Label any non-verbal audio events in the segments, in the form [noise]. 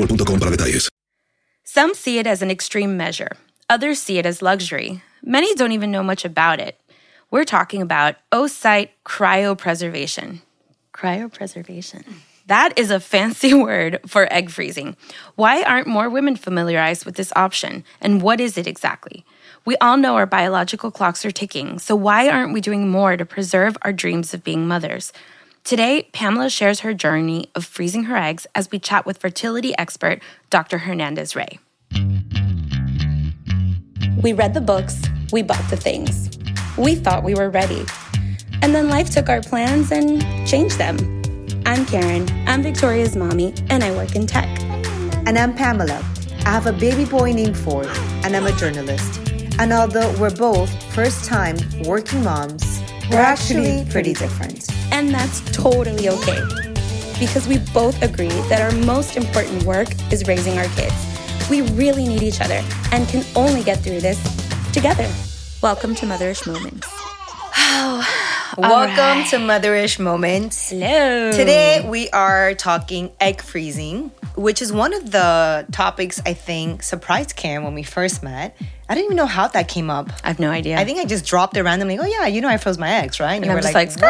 boostmobile.com para detalles. Some see it as an extreme measure, others see it as luxury. Many don't even know much about it. We're talking about oocyte cryopreservation. Cryopreservation. That is a fancy [laughs] word for egg freezing. Why aren't more women familiarized with this option? And what is it exactly? We all know our biological clocks are ticking, so why aren't we doing more to preserve our dreams of being mothers? Today, Pamela shares her journey of freezing her eggs as we chat with fertility expert Dr. Hernandez Rey. We read the books, we bought the things. We thought we were ready. And then life took our plans and changed them. I'm Karen, I'm Victoria's mommy, and I work in tech. And I'm Pamela. I have a baby boy named Ford, and I'm a journalist. And although we're both first time working moms, we're actually pretty different. And that's totally okay. Because we both agree that our most important work is raising our kids. We really need each other and can only get through this together. Welcome to Motherish Moments. Oh, welcome to Motherish Moments. Hello. Today we are talking egg freezing, which is one of the topics I think surprised Karen when we first met. I didn't even know how that came up. I have no idea. I think I just dropped it randomly. Oh yeah, you know I froze my eggs, right? and you I'm were just like, like,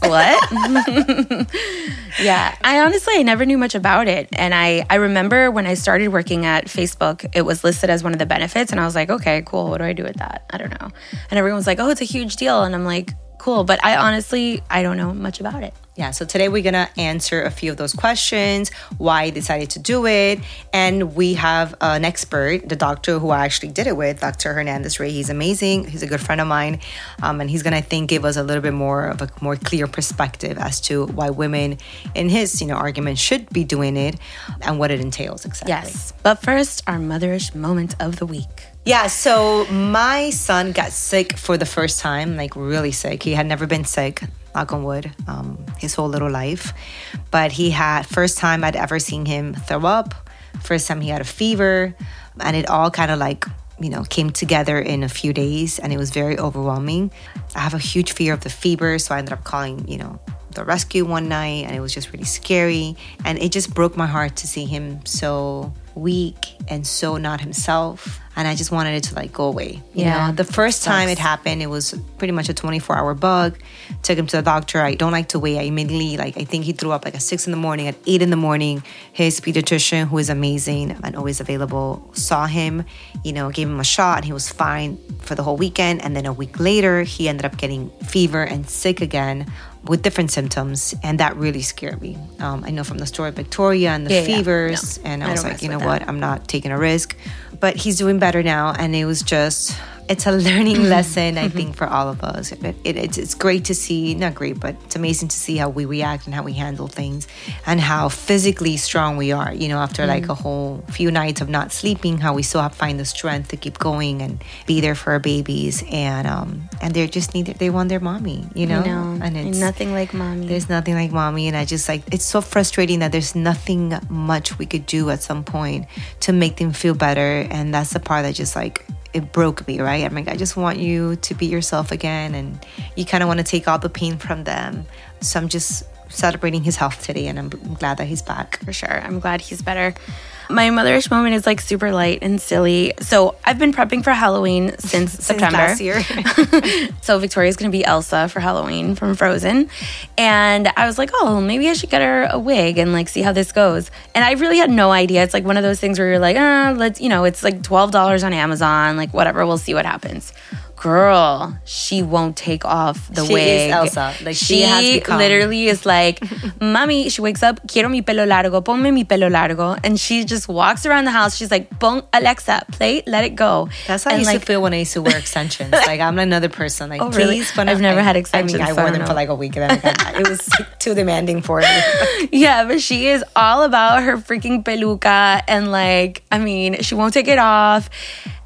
what? what? [laughs] [laughs] yeah, I honestly I never knew much about it, and I I remember when I started working at Facebook, it was listed as one of the benefits, and I was like, okay, cool. What do I do with that? I don't know. And everyone was like, oh, it's a huge deal, and I'm like, cool, but I honestly I don't know much about it. Yeah, so today we're gonna answer a few of those questions, why I decided to do it, and we have an expert, the doctor who I actually did it with, Dr. Hernandez Rey. He's amazing. He's a good friend of mine, um, and he's gonna I think give us a little bit more of a more clear perspective as to why women, in his you know argument, should be doing it and what it entails exactly. Yes, but first, our motherish moment of the week. Yeah, so my son got sick for the first time, like really sick. He had never been sick, knock on wood, um, his whole little life. But he had, first time I'd ever seen him throw up, first time he had a fever, and it all kind of like, you know, came together in a few days and it was very overwhelming. I have a huge fear of the fever, so I ended up calling, you know, the rescue one night and it was just really scary. And it just broke my heart to see him so weak and so not himself and i just wanted it to like go away you Yeah, know? The first time it happened it was pretty much a 24 hour bug. Took him to the doctor. I don't like to wait. I immediately like i think he threw up like at six in the morning at eight in the morning. His pediatrician who is amazing and always available saw him you know gave him a shot and he was fine for the whole weekend. And then a week later he ended up getting fever and sick again with different symptoms and that really scared me. Um, i know from the story of victoria and the Yeah, yeah. fevers No, and I i was like you know what? That. i'm not taking a risk but he's doing better now and it was just it's a learning mm-hmm. lesson i think mm-hmm. for all of us. It, it, it's, it's great to see not great but it's amazing to see how we react and how we handle things and how physically strong we are you know after like a mm-hmm. whole few nights of not sleeping how we still have find the strength to keep going and be there for our babies. And um and they just need they want their mommy you know, know. and it's nothing like mommy. there's nothing like mommy. And i just like it's so frustrating that there's nothing much we could do at some point to make them feel better. And that's the part that just like it broke me right i'm like i just want you to be yourself again and you kind of want to take all the pain from them so i'm just celebrating his health today, and I'm glad that he's back. For sure. I'm glad he's better. My motherish moment is like super light and silly. So I've been prepping for Halloween [laughs] since, September. last year. [laughs] so Victoria's gonna be Elsa for Halloween from Frozen. And I was like, oh, maybe I should get her a wig and like see how this goes. And I really had no idea. It's like one of those things where you're like, ah, let's, you know, it's like $12 on Amazon, like whatever, we'll see what happens. Girl, she won't take off the She wig. is Elsa. Like, she she has become- literally is like, [laughs] Mommy, she wakes up, quiero mi pelo largo, ponme mi pelo largo. And she just walks around the house. She's like, Pon Alexa, play, let it go. That's how I used like, to feel when I used to wear extensions. [laughs] like I'm another person. Like Oh, really? please, I've never I- had extensions, I so I wore them for like a week, and then I- it was [laughs] too demanding for me. Yeah, but she is all about her freaking peluca and like, I mean, she won't take it off.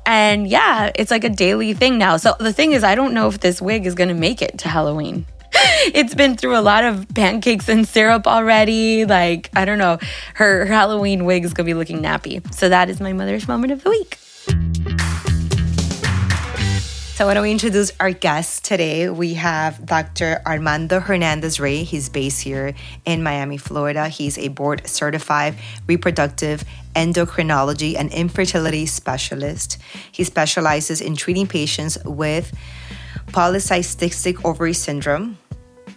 And yeah, it's like a daily thing now. So the thing is, I don't know if this wig is gonna make it to Halloween. [laughs] it's been through a lot of pancakes and syrup already. Like, I don't know. Her, her Halloween wig is gonna be looking nappy. So that is my mother's moment of the week. So why don't we introduce our guest today? We have Dr. Armando Hernandez Rey. He's based here in Miami, Florida. He's a board certified reproductive endocrinology and infertility specialist. He specializes in treating patients with polycystic ovary syndrome,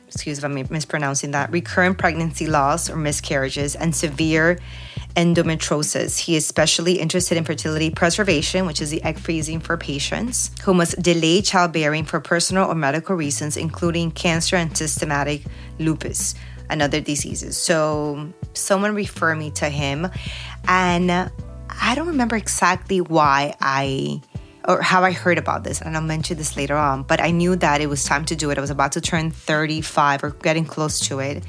excuse if I'm mispronouncing that, recurrent pregnancy loss or miscarriages, and severe endometriosis. He is especially interested in fertility preservation, which is the egg freezing for patients who must delay childbearing for personal or medical reasons, including cancer and systematic lupus and other diseases. So, someone referred me to him, and I don't remember exactly why I or how I heard about this, and I'll mention this later on, but I knew that it was time to do it. I was about to turn 35 or getting close to it.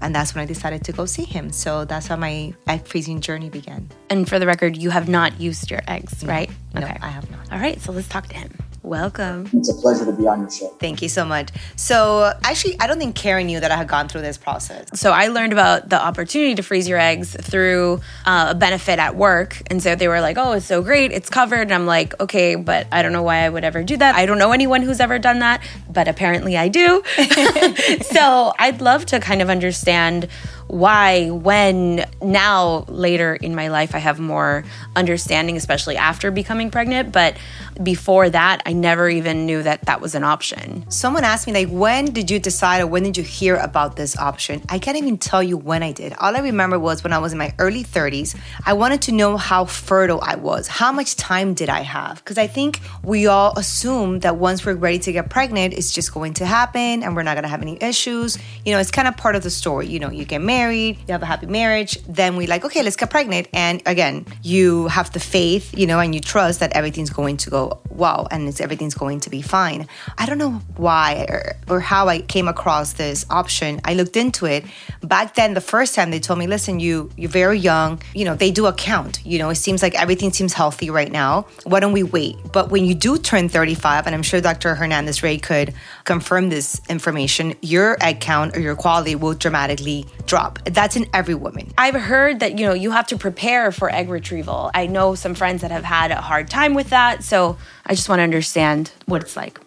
And that's when I decided to go see him. So that's how my egg freezing journey began. And for the record, you have not used your eggs, right? No, I have not. All right, so let's talk to him. Welcome. It's a pleasure to be on your show. Thank you so much. So actually, I don't think Karen knew that I had gone through this process. So I learned about the opportunity to freeze your eggs through uh, a benefit at work. And so they were like, oh, it's so great. It's covered. And I'm like, okay, but I don't know why I would ever do that. I don't know anyone who's ever done that, but apparently I do. [laughs] so I'd love to kind of understand why, when now later in my life, I have more understanding, especially after becoming pregnant. But before that, I never even knew that that was an option. Someone asked me, like, when did you decide or when did you hear about this option? I can't even tell you when I did. All I remember was when I was in my early 30s, I wanted to know how fertile I was. How much time did I have? Because I think we all assume that once we're ready to get pregnant, it's just going to happen and we're not going to have any issues. You know, it's kind of part of the story. You know, you get married, you have a happy marriage, then we like, okay, let's get pregnant. And again, you have the faith, you know, and you trust that everything's going to go well and it's, everything's going to be fine. I don't know why or, or how I came across this option. I looked into it. Back then, the first time they told me, listen, you, you're very young, you know, they do a count. You know, it seems like everything seems healthy right now. Why don't we wait? But when you do turn 35, and I'm sure Dr. Hernandez Rey could confirm this information, your egg count or your quality will dramatically drop. That's in every woman. I've heard that, you know, you have to prepare for egg retrieval. I know some friends that have had a hard time with that. So I just want to understand what it's like.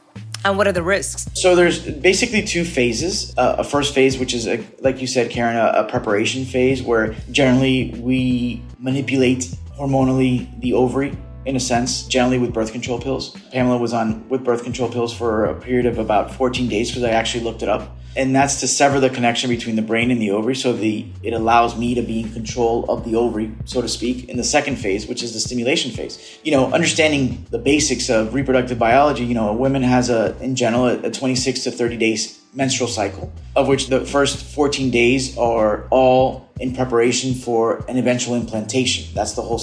And what are the risks? So there's basically two phases. Uh, a first phase, which is a, like you said, Karen, a, a preparation phase, where generally we manipulate hormonally the ovary in a sense, generally with birth control pills. Pamela was on with birth control pills for a period of about 14 days because I actually looked it up. And that's to sever the connection between the brain and the ovary so the it allows me to be in control of the ovary, so to speak, in the second phase, which is the stimulation phase. You know, understanding the basics of reproductive biology, you know, a woman has a in general a, a 26 to 30 days menstrual cycle, of which the first 14 days are all in preparation for an eventual implantation. That's the whole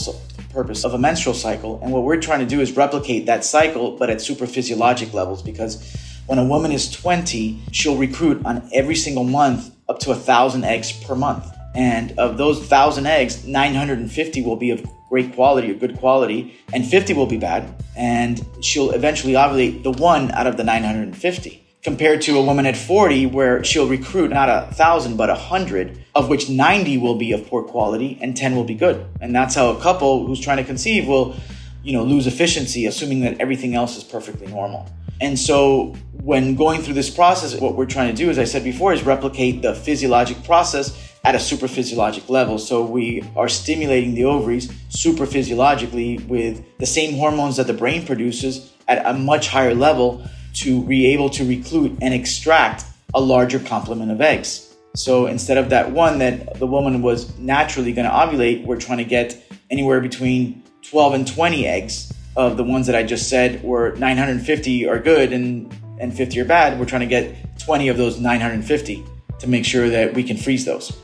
purpose of a menstrual cycle. And what we're trying to do is replicate that cycle, but at super physiologic levels. Because when a woman is 20, she'll recruit on every single month up to a thousand eggs per month. And of those thousand eggs, 950 will be of great quality or good quality, and 50 will be bad. And she'll eventually ovulate the one out of the 950 compared to a woman at 40 where she'll recruit not a thousand but a hundred of which 90 will be of poor quality and 10 will be good and that's how a couple who's trying to conceive will you know lose efficiency assuming that everything else is perfectly normal and so when going through this process, what we're trying to do, as I said before, is replicate the physiologic process at a super physiologic level. So we are stimulating the ovaries super physiologically with the same hormones that the brain produces at a much higher level to be able to recruit and extract a larger complement of eggs. So instead of that one that the woman was naturally going to ovulate, we're trying to get anywhere between 12 and 20 eggs of the ones that I just said were 950 are good and, and 50 are bad. We're trying to get 20 of those 950 to make sure that we can freeze those.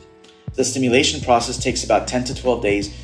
The stimulation process takes about 10 to 12 days.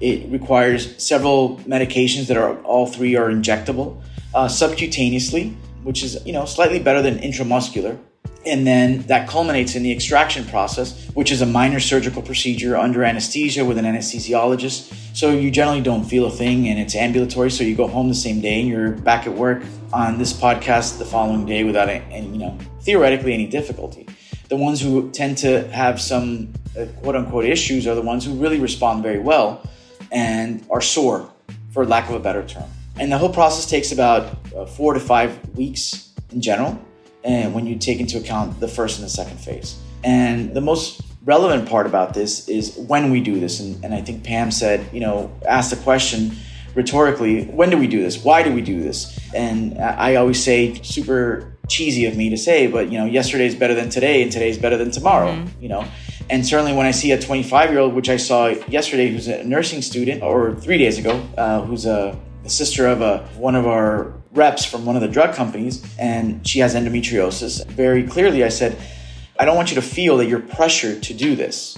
It requires several medications that are all three are injectable uh, subcutaneously, which is you know slightly better than intramuscular. And then that culminates in the extraction process, which is a minor surgical procedure under anesthesia with an anesthesiologist. So you generally don't feel a thing and it's ambulatory. So you go home the same day and you're back at work on this podcast the following day without any, you know, theoretically any difficulty. The ones who tend to have some uh, quote unquote issues are the ones who really respond very well and are sore, for lack of a better term. And the whole process takes about uh, four to five weeks in general and when you take into account the first and the second phase. And the most relevant part about this is when we do this. And, and I think Pam said, you know, ask the question rhetorically, when do we do this? Why do we do this? And I always say, super cheesy of me to say, but you know, yesterday is better than today, and today is better than tomorrow. Mm-hmm. You know, and certainly when I see a 25 year old, which I saw yesterday, who's a nursing student, or three days ago, uh, who's a, a sister of a one of our reps from one of the drug companies and she has endometriosis. Very clearly, I said, I don't want you to feel that you're pressured to do this.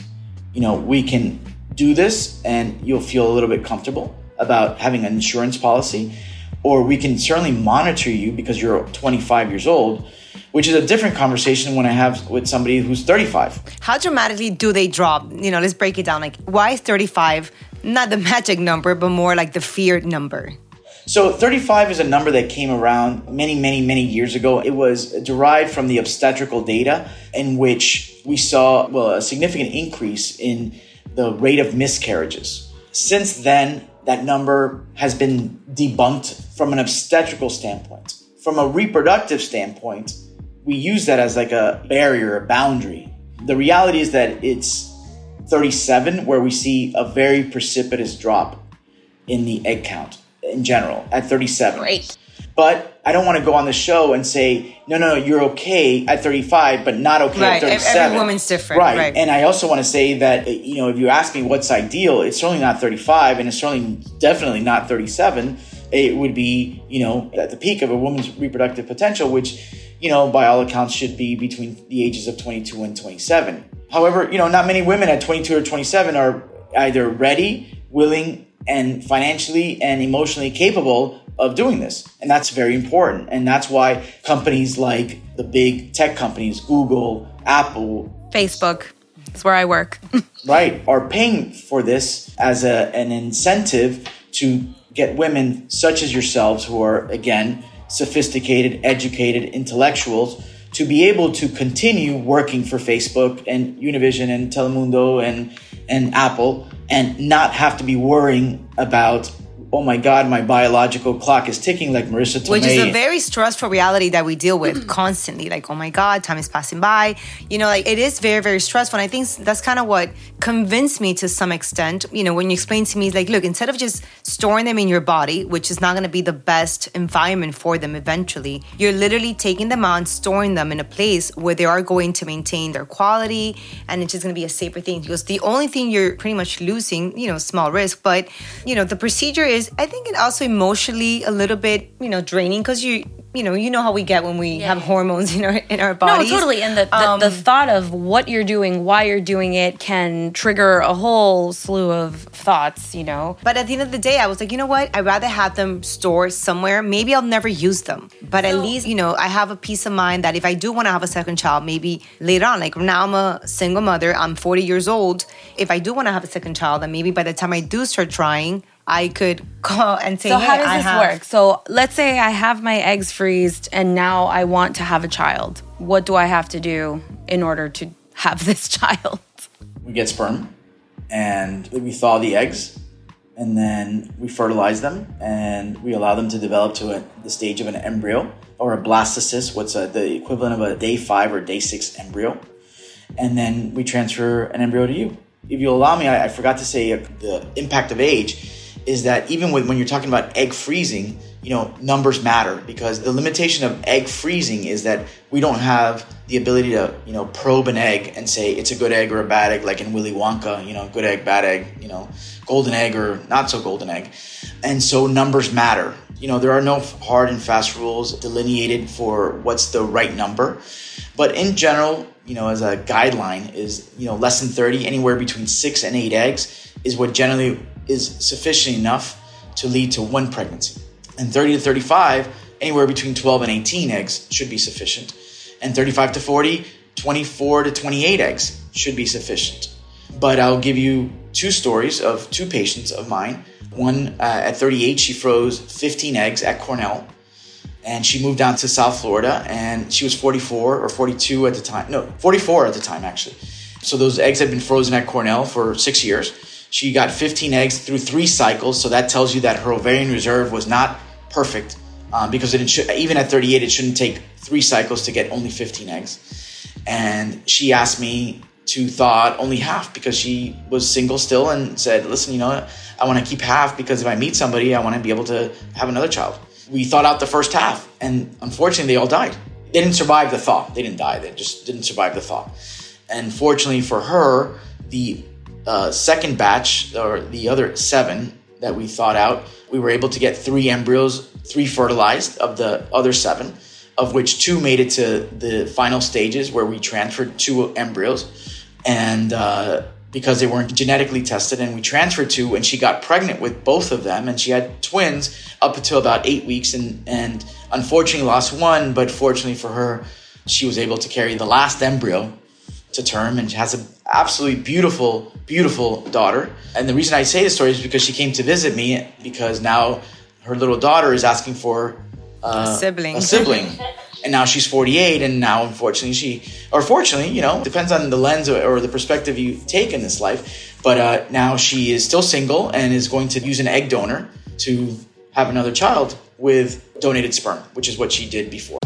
You know, we can do this and you'll feel a little bit comfortable about having an insurance policy, or we can certainly monitor you because you're 25 years old. Which is a different conversation when I have with somebody who's 35. How dramatically do they drop? You know, let's break it down. Like, why is 35 not the [laughs] magic number, but more like the feared number? So 35 is a number that came around many, many, many years ago. It was derived from the obstetrical data in which we saw, well, a significant increase in the rate of miscarriages. Since then, that number has been debunked from an obstetrical standpoint. From a reproductive standpoint, we use that as like a barrier, a boundary. The reality is that it's 37 where we see a very precipitous drop in the egg count in general at 37. Great. But I don't want to go on the show and say, no, no, no, you're okay at 35, but not okay right. at 37. Every woman's different. Right. right. And I also want to say that, eh, you know, if you ask me what's ideal, it's certainly not 35 and it's certainly definitely not 37. It would be, you know, at the peak of a woman's reproductive potential, which, you know, by all accounts should be between the ages of 22 and 27. However, you know, not many women at 22 or 27 are either ready, willing, and financially and emotionally capable of doing this. And that's very important. And that's why companies like the big tech companies, Google, Apple, Facebook, it's where I work. [laughs] right, are paying for this as a, an incentive to get women such as yourselves, who are, again, sophisticated, educated intellectuals, to be able to continue working for Facebook and Univision and Telemundo and, and Apple and not have to be worrying about oh my god my biological clock is ticking like Marisa Tomei. which is a very stressful reality that we deal with [clears throat] constantly. Like oh my god time is passing by. You know like it is very very stressful. And i think that's kind of what convinced me to some extent. You know when you explain to me like look instead of just storing them in your body which is not going to be the best environment for them eventually you're literally taking them out and storing them in a place where they are going to maintain their quality and it's just going to be a safer thing. Because the only thing you're pretty much losing you know small risk. But you know the procedure is is I think it also emotionally a little bit, you know, draining because you you know, you know how we get when we yeah. have hormones [laughs] in our in our bodies. No, totally. And the, the, um, the, thought of what you're doing, why you're doing it, can trigger a whole slew of thoughts. You know. But at the end of the day, I was like, you know what? I'd rather have them stored somewhere. Maybe I'll never use them, but so, at least you know I have a peace of mind that if I do want to have a second child, maybe later on, like now I'm a single mother, I'm 40 years old. If I do want to have a second child, then maybe by the time I do start trying I could call and say, So hey, how does I this have- work? So let's say I have my eggs freezed and now I want to have a child. What do I have to do in order to have [laughs] this child? We get sperm and we thaw the eggs and then we fertilize them and we allow them to develop to a, the stage of an embryo or a blastocyst, what's a, the equivalent of a day five or day six embryo. And then we transfer an embryo to you. If you allow me, I, I forgot to say uh, the impact of age is that even with, when you're talking about egg freezing, you know, numbers matter because the limitation of egg freezing is that we don't have the ability to, you know, probe an egg and say it's a good egg or a bad egg, like in Willy Wonka, you know, good egg, bad egg, you know, golden egg or not so golden egg. And so numbers matter. You know, there are no hard and fast rules delineated for what's the right number. But in general, you know, as a guideline is, you know, less than 30, anywhere between six and eight eggs is what generally is sufficient enough to lead to one pregnancy. And 30 to 35, anywhere between 12 and 18 eggs should be sufficient. And 35 to 40, 24 to 28 eggs should be sufficient. But I'll give you two stories of two patients of mine. One uh, at 38, she froze 15 eggs at Cornell. And she moved down to South Florida and she was 44 or 42 at the time. No, 44 at the time, actually. So those eggs had been frozen at Cornell for six years. She got 15 eggs through three cycles. So that tells you that her ovarian reserve was not perfect um, because it should, even at 38, it shouldn't take three cycles to get only 15 eggs. And she asked me to thaw only half because she was single still and said, listen, you know, I want to keep half because if I meet somebody, I want to be able to have another child. We thawed out the first half and unfortunately they all died. They didn't survive the thaw. They didn't die. They just didn't survive the thaw. And fortunately for her, the uh, second batch or the other seven that we thought out, we were able to get three embryos, three fertilized of the other seven, of which two made it to the final stages where we transferred two embryos. And uh, because they weren't genetically tested, and we transferred two, and she got pregnant with both of them, and she had twins up until about eight weeks, and, and unfortunately lost one, but fortunately for her, she was able to carry the last embryo to term and has an absolutely beautiful, beautiful daughter. And the reason I say this story is because she came to visit me because now her little daughter is asking for uh, A sibling. A sibling. and now she's 48 and now unfortunately she or fortunately you know depends on the lens or, or the perspective you take in this life but uh, now she is still single and is going to use an egg donor to have another child with donated sperm which is what she did before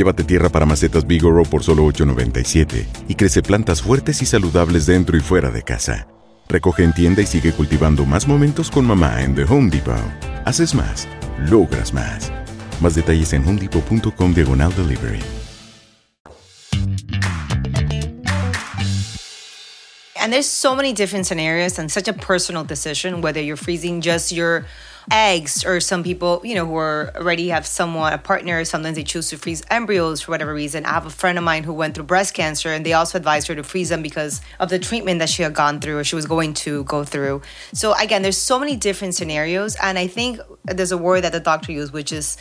Llévate tierra para macetas Bigoro por solo $8.97 y crece plantas fuertes y saludables dentro y fuera de casa. Recoge en tienda y sigue cultivando más momentos con mamá en The Home Depot. Haces más, logras más. Más detalles en homedepot.com diagonal delivery. And there's so many different scenarios and such a personal decision whether you're freezing just your eggs or some people, you know, who are already have someone, a partner, sometimes they choose to freeze embryos for whatever reason. I have a friend of mine who went through breast cancer and they also advised her to freeze them because of the treatment that she had gone through or she was going to go through. So again, there's so many different scenarios. And I think there's a word that the doctor used, which is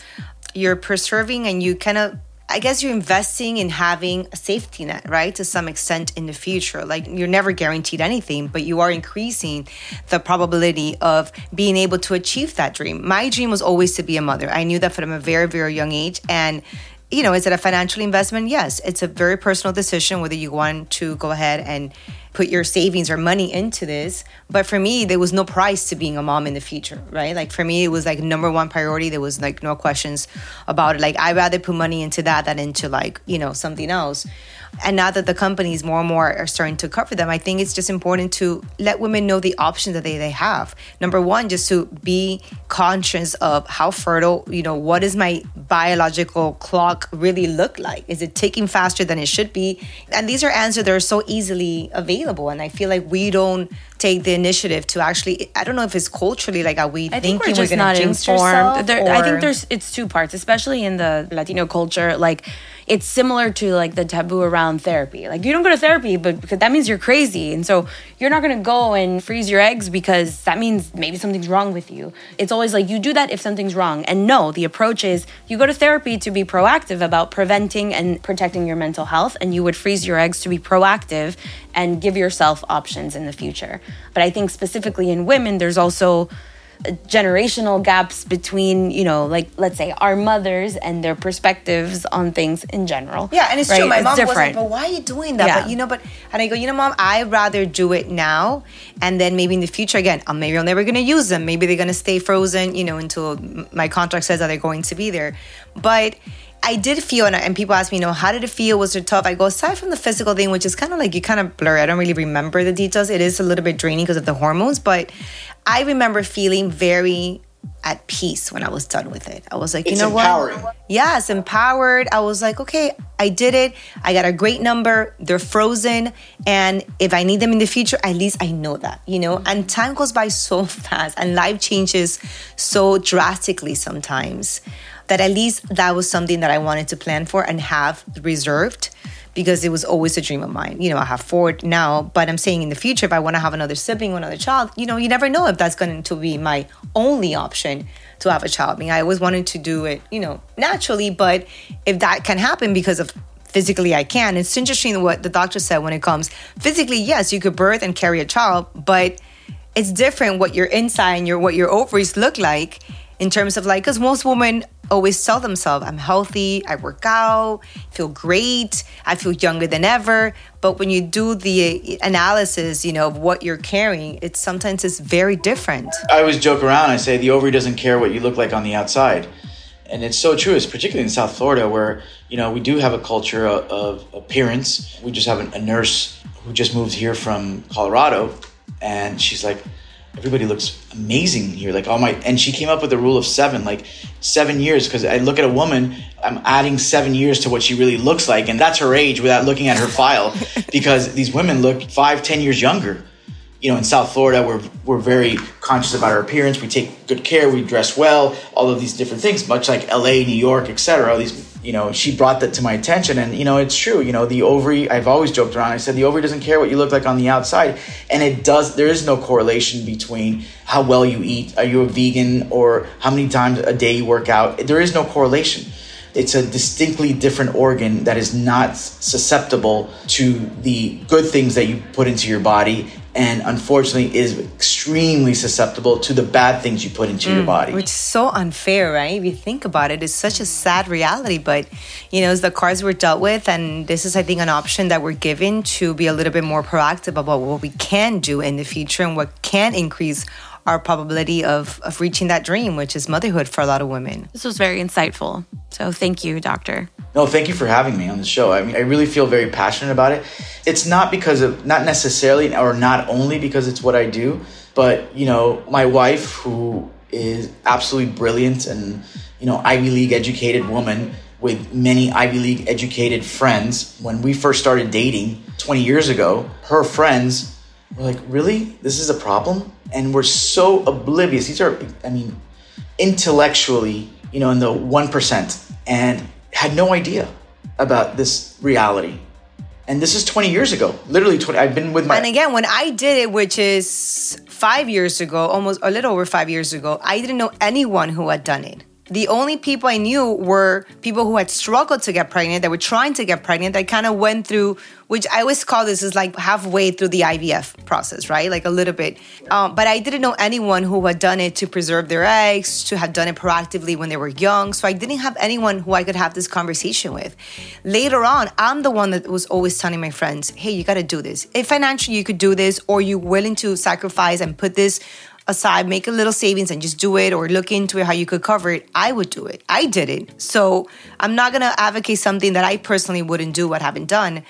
you're preserving and you kind of I guess you're investing in having a safety net, right? To some extent in the future. Like you're never guaranteed anything, but you are increasing the probability of being able to achieve that dream. My dream was always to be a mother. I knew that from a very, very young age. And you know, is it a financial investment? Yes. It's a very personal decision whether you want to go ahead and put your savings or money into this. But for me, there was no price to being a mom in the future, right? Like for me, it was like number one priority. There was like no questions about it. Like I'd rather put money into that than into like, you know, something else. And now that the companies more and more are starting to cover them, I think it's just important to let women know the options that they, they have. Number one, just to be conscious of how fertile, you know, what does my biological clock really look like? Is it ticking faster than it should be? And these are answers that are so easily available. And I feel like we don't take the initiative to actually I don't know if it's culturally like are we I think thinking we're just gonna not informed. There, I think there's it's two parts, especially in the Latino culture. Like it's similar to like the taboo around therapy. Like you don't go to therapy, but because that means you're crazy, and so you're not gonna go and freeze your eggs because that means maybe something's wrong with you. It's always like you do that if something's wrong. And no, the approach is you go to therapy to be proactive about preventing and protecting your mental health, and you would freeze your eggs to be proactive and give yourself options in the future. But I think specifically in women, there's also generational gaps between you know like let's say our mothers and their perspectives on things in general Yeah, and it's right? true. My mom was like, "But why are you doing that?" Yeah. But you know, but and I go, you know, mom, I'd rather do it now, and then maybe in the future again, uh, maybe I'm never going to use them. Maybe they're going to stay frozen, you know, until my contract says that they're going to be there. But I did feel, and, and people ask me, you know, how did it feel? Was it tough? I go, aside from the physical thing, which is kind of like you kind of blur. I don't really remember the details. It is a little bit draining because of the hormones, but I remember feeling very at peace when I was done with it. I was like, you It's know empowering. what? Yes, empowered. I was like, okay, I did it. I got a great number. They're frozen. And if I need them in the future, at least I know that, you know? And time goes by so [laughs] fast and life changes so drastically sometimes that at least that was something that I wanted to plan for and have reserved because it was always a dream of mine. You know, I have four now, but I'm saying in the future, if I want to have another sibling another child, you know, you never know if that's going to be my only option to have a child. I mean, I always wanted to do it, you know, naturally, but if that can happen because of physically I can, it's interesting what the doctor said when it comes physically, yes, you could birth and carry a child, but it's different what your inside and your what your ovaries look like in terms of like because most women always tell themselves i'm healthy i work out feel great i feel younger than ever but when you do the analysis you know of what you're carrying it's sometimes it's very different I always joke around. I say the ovary doesn't care what you look like on the outside, and it's so true. It's particularly in South Florida, where you know we do have a culture of, appearance. We just have a nurse who just moved here from Colorado, and she's like, everybody looks amazing here. Like all my, and she came up with a rule of seven, like seven years. Because I look at a woman, I'm adding seven years to what she really looks like, and that's her age without looking at her file, [laughs] because these women look five, ten years younger you know, in South Florida, we're we're very conscious about our appearance. We take good care. We dress well. All of these different things, much like L.A., New York, etc. All These, you know, she brought that to my attention, and you know, it's true. You know, the ovary. I've always joked around. I said the ovary doesn't care what you look like on the outside, and it does. There is no correlation between how well you eat. Are you a vegan or how many times a day you work out? There is no correlation. It's a distinctly different organ that is not susceptible to the good things that you put into your body and unfortunately is extremely susceptible to the bad things you put into your mm, body. which is so unfair right if you think about it it's such a sad reality but you know it's the cards we're dealt with and this is i think an option that we're given to be a little bit more proactive about what we can do in the future and what can increase our probability of, of reaching that dream which is motherhood for a lot of women this was very insightful so thank you doctor No, thank you for having me on the show. I mean, I really feel very passionate about it. It's not because of, not necessarily, or not only because it's what I do, but, you know, my wife, who is absolutely brilliant and, you know, Ivy League educated woman with many Ivy League educated friends, when we first started dating 20 years ago, her friends were like, really? This is a problem? And we're so oblivious. These are, I mean, intellectually, you know, in the 1%, and had no idea about this reality. And this is 20 years ago. Literally 20. I've been with my. and again when i did it which is five years ago almost a little over five years ago i didn't know anyone who had done it the only people I knew were people who had struggled to get pregnant, that were trying to get pregnant, that kind of went through, which I always call this is like halfway through the IVF process, right? Like a little bit. Um, but I didn't know anyone who had done it to preserve their eggs, to have done it proactively when they were young. So I didn't have anyone who I could have this conversation with. Later on, I'm the one that was always telling my friends, hey, you got to do this. If financially you could do this, or you're willing to sacrifice and put this aside, make a little savings and just do it or look into it how you could cover it, I would do it. I did it. So I'm not going to advocate something that I personally wouldn't do, what haven't done.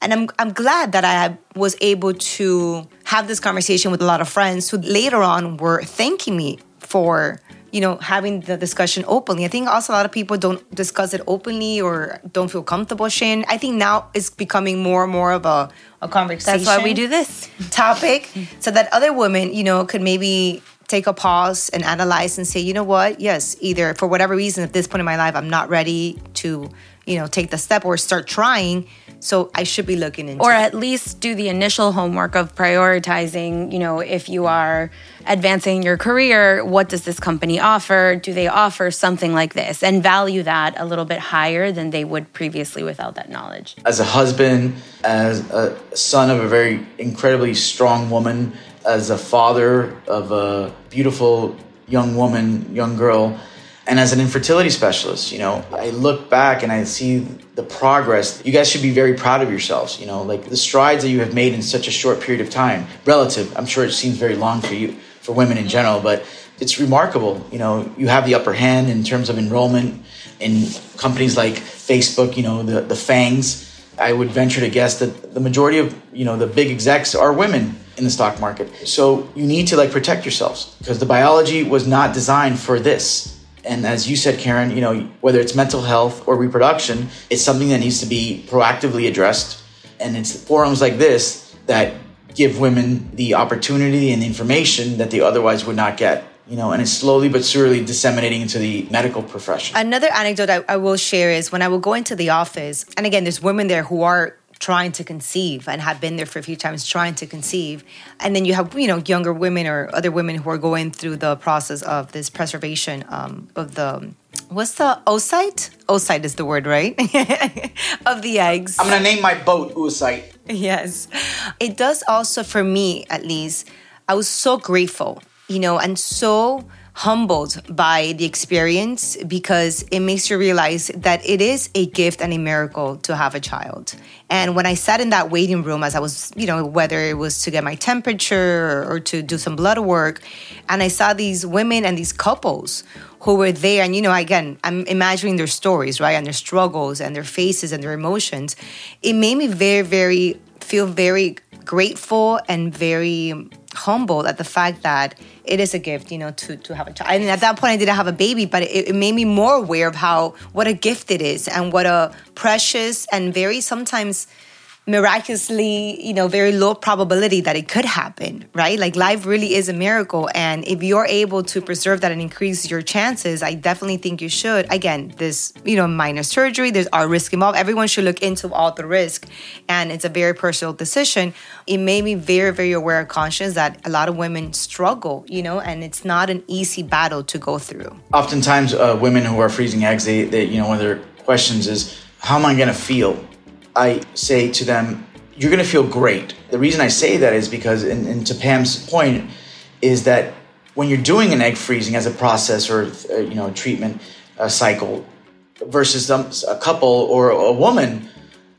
And I'm, I'm glad that I was able to have this conversation with a lot of friends who later on were thanking me for you know, having the discussion openly. I think also a lot of people don't discuss it openly or don't feel comfortable sharing. I think now it's becoming more and more of a, a conversation. That's why we do this [laughs] topic, so that other women, you know, could maybe take a pause and analyze and say, you know what, yes, either for whatever reason, at this point in my life, I'm not ready to, you know, take the step or start trying so I should be looking into Or at least do the initial homework of prioritizing, you know, if you are advancing your career, what does this company offer? Do they offer something like this? And value that a little bit higher than they would previously without that knowledge. As a husband, as a son of a very incredibly strong woman, as a father of a beautiful young woman, young girl, and as an infertility specialist, you know, I look back and I see the progress. You guys should be very proud of yourselves, you know, like the strides that you have made in such a short period of time. Relative, I'm sure it seems very long for you, for women in general, but it's remarkable. You know, you have the upper hand in terms of enrollment in companies like Facebook, you know, the, the FANGs. I would venture to guess that the majority of, you know, the big execs are women in the stock market. So you need to like protect yourselves because the biology was not designed for this and as you said, Karen, you know, whether it's mental health or reproduction, it's something that needs to be proactively addressed. And it's forums like this that give women the opportunity and the information that they otherwise would not get. You know, and it's slowly but surely disseminating into the medical profession. Another anecdote I, I will share is when I will go into the office, and again, there's women there who are trying to conceive and have been there for a few times trying to conceive. And then you have you know younger women or other women who are going through the process of this preservation um, of the what's the oocyte? Oocyte is the word right? [laughs] Of the eggs. I'm gonna name my boat oocyte. Yes. It does also for me at least i was so grateful you know and so humbled by the experience because it makes you realize that it is a gift and a miracle to have a child. And when I sat in that waiting room, as I was, you know, whether it was to get my temperature or, or to do some blood work, and I saw these women and these couples who were there, and you know, again, I'm imagining their stories, right, and their struggles and their faces and their emotions. It made me very, very feel very grateful and very humbled at the fact that it is a gift, you know, to to have a child. Mean, at that point, I didn't have a baby, but it, it made me more aware of how what a gift it is and what a precious and very sometimes miraculously, you know, very low probability that it could happen, right? Like life really is a miracle. And if you're able to preserve that and increase your chances, I definitely think you should. Again, this, you know, minor surgery, there's our risk involved. Everyone should look into all the risk. And it's a very personal decision. It made me very, very aware and conscious that a lot of women struggle, you know, and it's not an easy battle to go through. Oftentimes, uh, women who are freezing eggs, they, they, you know, one of their questions is, how am I going to feel? I say to them, you're going to feel great. The reason I say that is because, and, and to Pam's point, is that when you're doing an egg freezing as a process or uh, you know treatment uh, cycle versus a couple or a woman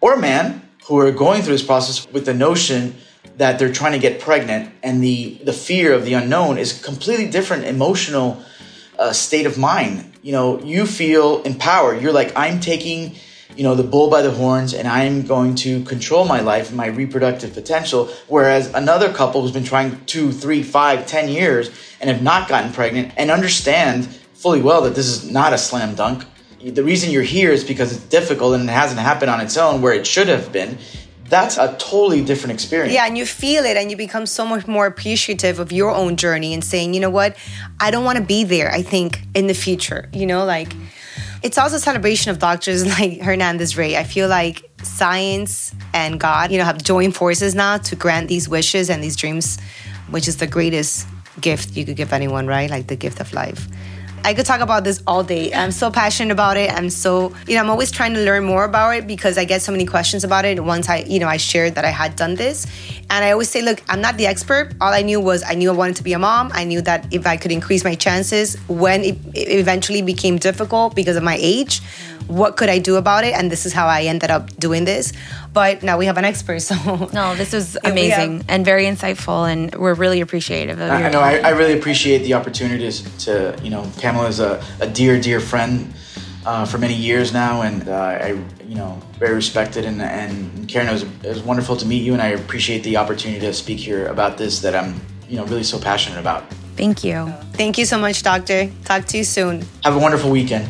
or a man who are going through this process with the notion that they're trying to get pregnant and the the fear of the unknown is completely different emotional uh, state of mind. You know, you feel empowered. You're like, I'm taking you know, the bull by the horns and I'm going to control my life and my reproductive potential. Whereas another couple who's been trying two, three, five, ten years and have not gotten pregnant and understand fully well that this is not a slam dunk. The reason you're here is because it's difficult and it hasn't happened on its own where it should have been. That's a totally different experience. Yeah, and you feel it and you become so much more appreciative of your own journey and saying, you know what, I don't want to be there, I think, in the future. You know, like it's also a celebration of doctors [laughs] like Hernandez Rey. I feel like science and God, you know, have joined forces now to grant these wishes and these dreams, which is the greatest gift you could give anyone, right? Like the gift of life. I could talk about this all day. I'm so passionate about it. I'm so, you know, I'm always trying to learn more about it because I get so many questions about it. Once I, you know, I shared that I had done this. And I always say, look, I'm not the expert. All I knew was I knew I wanted to be a mom. I knew that if I could increase my chances when it, it eventually became difficult because of my age, what could I do about it? And this is how I ended up doing this. But now we have an expert. So No, this was [laughs] we amazing and very insightful, and we're really appreciative of I, your I know. I, I really appreciate the opportunity to, to you know, Pamela is a, a dear, dear friend uh, for many years now, and uh, I, you know, very respected. And, and Karen, it was, it was wonderful to meet you, and I appreciate the opportunity to speak here about this that I'm, you know, really so passionate about. Thank you. Thank you so much, doctor. Talk to you soon. Have a wonderful weekend.